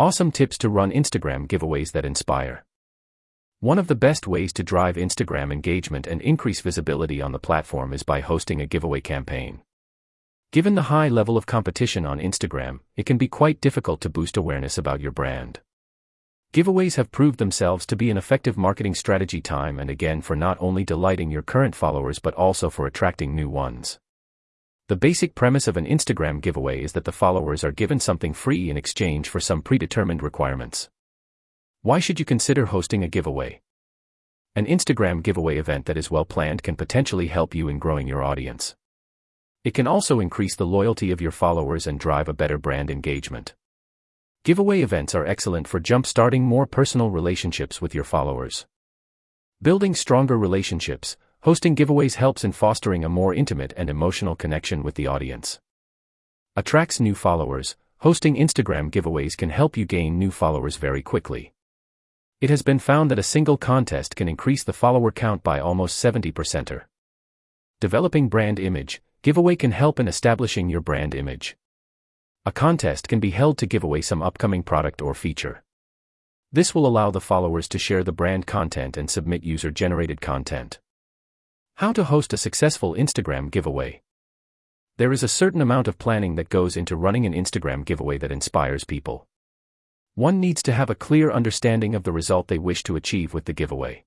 Awesome tips to run Instagram giveaways that inspire. One of the best ways to drive Instagram engagement and increase visibility on the platform is by hosting a giveaway campaign. Given the high level of competition on Instagram, it can be quite difficult to boost awareness about your brand. Giveaways have proved themselves to be an effective marketing strategy time and again for not only delighting your current followers but also for attracting new ones. The basic premise of an Instagram giveaway is that the followers are given something free in exchange for some predetermined requirements. Why should you consider hosting a giveaway? An Instagram giveaway event that is well planned can potentially help you in growing your audience. It can also increase the loyalty of your followers and drive a better brand engagement. Giveaway events are excellent for jump-starting more personal relationships with your followers. Building stronger relationships, hosting giveaways helps in fostering a more intimate and emotional connection with the audience. Attracts new followers, hosting Instagram giveaways can help you gain new followers very quickly. It has been found that a single contest can increase the follower count by almost 70%. Developing brand image, giveaway can help in establishing your brand image. A contest can be held to give away some upcoming product or feature. This will allow the followers to share the brand content and submit user generated content. How to host a successful Instagram giveaway. There is a certain amount of planning that goes into running an Instagram giveaway that inspires people. One needs to have a clear understanding of the result they wish to achieve with the giveaway.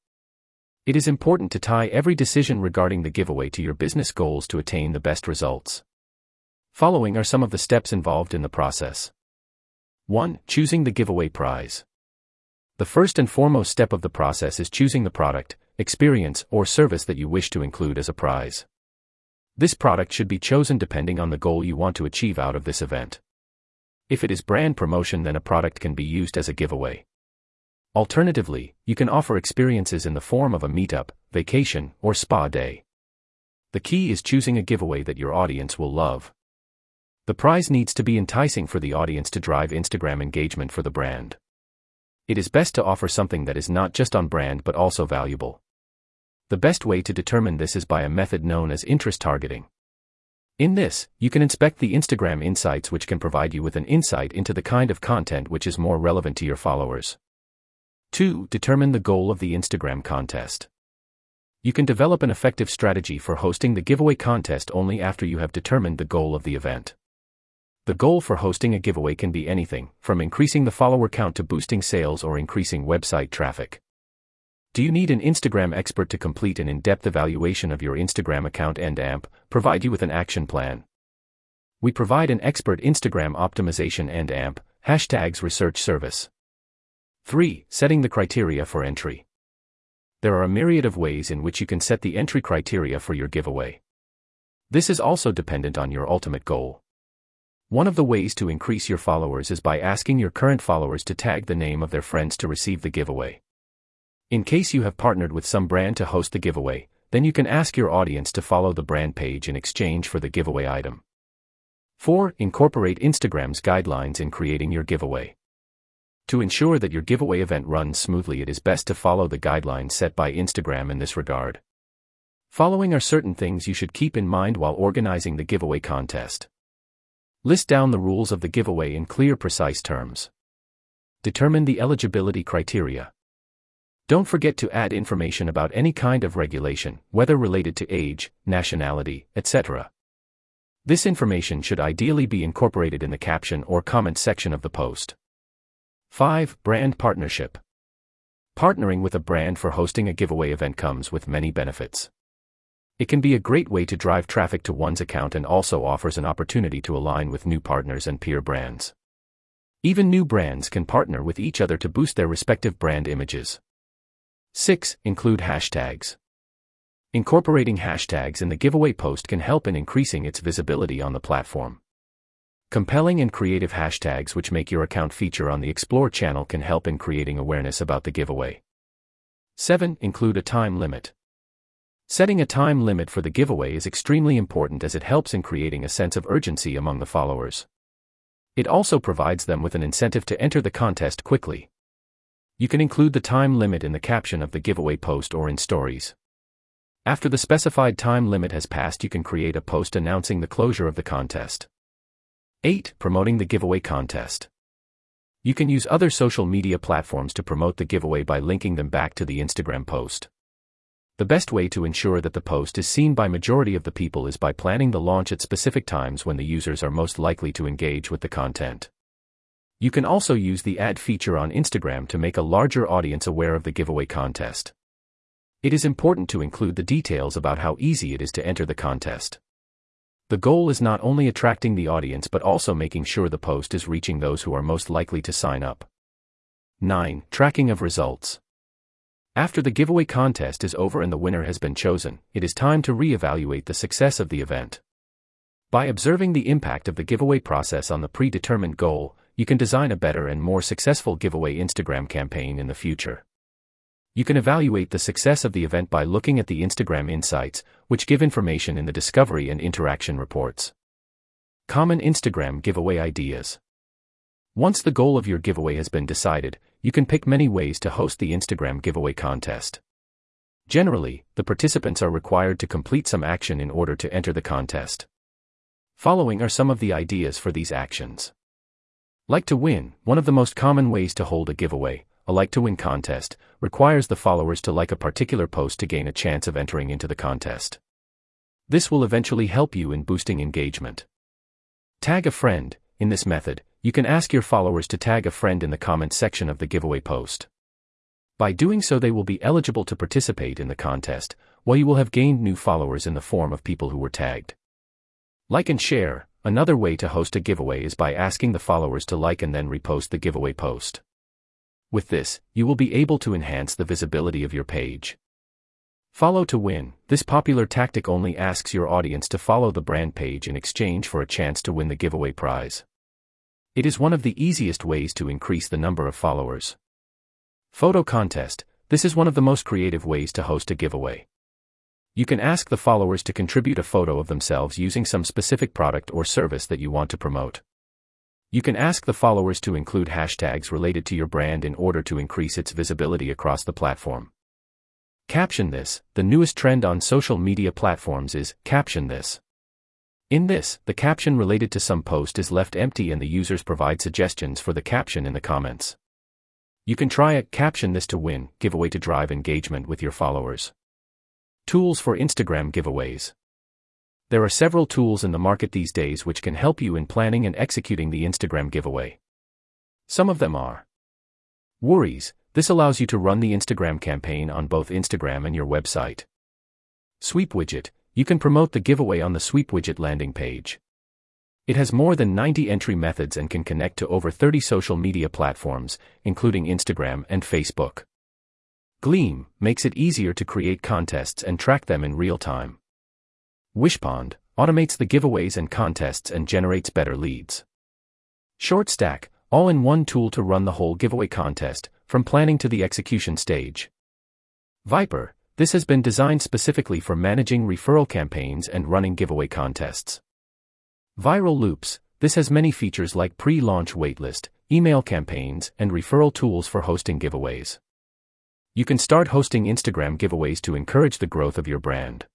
It is important to tie every decision regarding the giveaway to your business goals to attain the best results. Following are some of the steps involved in the process. 1. Choosing the giveaway prize. The first and foremost step of the process is choosing the product, experience, or service that you wish to include as a prize. This product should be chosen depending on the goal you want to achieve out of this event. If it is brand promotion, then a product can be used as a giveaway. Alternatively, you can offer experiences in the form of a meetup, vacation, or spa day. The key is choosing a giveaway that your audience will love. The prize needs to be enticing for the audience to drive Instagram engagement for the brand. It is best to offer something that is not just on brand but also valuable. The best way to determine this is by a method known as interest targeting. In this, you can inspect the Instagram insights which can provide you with an insight into the kind of content which is more relevant to your followers. 2. Determine the goal of the Instagram contest. You can develop an effective strategy for hosting the giveaway contest only after you have determined the goal of the event. The goal for hosting a giveaway can be anything, from increasing the follower count to boosting sales or increasing website traffic. Do you need an Instagram expert to complete an in-depth evaluation of your Instagram account and AMP, provide you with an action plan? We provide an expert Instagram optimization and AMP, hashtags research service. 3. Setting the criteria for entry. There are a myriad of ways in which you can set the entry criteria for your giveaway. This is also dependent on your ultimate goal. One of the ways to increase your followers is by asking your current followers to tag the name of their friends to receive the giveaway. In case you have partnered with some brand to host the giveaway, then you can ask your audience to follow the brand page in exchange for the giveaway item. 4. Incorporate Instagram's guidelines in creating your giveaway. To ensure that your giveaway event runs smoothly, it is best to follow the guidelines set by Instagram in this regard. Following are certain things you should keep in mind while organizing the giveaway contest. List down the rules of the giveaway in clear, precise terms. Determine the eligibility criteria. Don't forget to add information about any kind of regulation, whether related to age, nationality, etc. This information should ideally be incorporated in the caption or comment section of the post. 5. Brand Partnership Partnering with a brand for hosting a giveaway event comes with many benefits. It can be a great way to drive traffic to one's account and also offers an opportunity to align with new partners and peer brands. Even new brands can partner with each other to boost their respective brand images. 6. Include hashtags. Incorporating hashtags in the giveaway post can help in increasing its visibility on the platform. Compelling and creative hashtags which make your account feature on the Explore channel can help in creating awareness about the giveaway. 7. Include a time limit. Setting a time limit for the giveaway is extremely important as it helps in creating a sense of urgency among the followers. It also provides them with an incentive to enter the contest quickly. You can include the time limit in the caption of the giveaway post or in stories. After the specified time limit has passed, you can create a post announcing the closure of the contest. 8. Promoting the giveaway contest. You can use other social media platforms to promote the giveaway by linking them back to the Instagram post. The best way to ensure that the post is seen by majority of the people is by planning the launch at specific times when the users are most likely to engage with the content. You can also use the ad feature on Instagram to make a larger audience aware of the giveaway contest. It is important to include the details about how easy it is to enter the contest. The goal is not only attracting the audience but also making sure the post is reaching those who are most likely to sign up. 9. Tracking of results. After the giveaway contest is over and the winner has been chosen, it is time to re-evaluate the success of the event. By observing the impact of the giveaway process on the predetermined goal, you can design a better and more successful giveaway Instagram campaign in the future. You can evaluate the success of the event by looking at the Instagram insights, which give information in the discovery and interaction reports. Common Instagram giveaway ideas. Once the goal of your giveaway has been decided, you can pick many ways to host the Instagram giveaway contest. Generally, the participants are required to complete some action in order to enter the contest. Following are some of the ideas for these actions. Like to win, one of the most common ways to hold a giveaway, a like to win contest, requires the followers to like a particular post to gain a chance of entering into the contest. This will eventually help you in boosting engagement. Tag a friend. In this method, you can ask your followers to tag a friend in the comment section of the giveaway post. By doing so, they will be eligible to participate in the contest, while you will have gained new followers in the form of people who were tagged. Like and share. Another way to host a giveaway is by asking the followers to like and then repost the giveaway post. With this, you will be able to enhance the visibility of your page. Follow to win. This popular tactic only asks your audience to follow the brand page in exchange for a chance to win the giveaway prize. It is one of the easiest ways to increase the number of followers. Photo contest. This is one of the most creative ways to host a giveaway. You can ask the followers to contribute a photo of themselves using some specific product or service that you want to promote. You can ask the followers to include hashtags related to your brand in order to increase its visibility across the platform. Caption this the newest trend on social media platforms is caption this. In this, the caption related to some post is left empty and the users provide suggestions for the caption in the comments. You can try a caption this to win giveaway to drive engagement with your followers. Tools for Instagram giveaways. There are several tools in the market these days which can help you in planning and executing the Instagram giveaway. Some of them are Woorise, this allows you to run the Instagram campaign on both Instagram and your website. Sweep Widget, you can promote the giveaway on the Sweep Widget landing page. It has more than 90 entry methods and can connect to over 30 social media platforms, including Instagram and Facebook. Gleam makes it easier to create contests and track them in real time. Wishpond automates the giveaways and contests and generates better leads. ShortStack, all-in-one tool to run the whole giveaway contest, from planning to the execution stage. Vyper, this has been designed specifically for managing referral campaigns and running giveaway contests. Viral Loops, this has many features like pre-launch waitlist, email campaigns, and referral tools for hosting giveaways. You can start hosting Instagram giveaways to encourage the growth of your brand.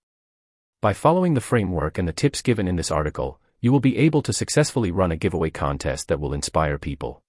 By following the framework and the tips given in this article, you will be able to successfully run a giveaway contest that will inspire people.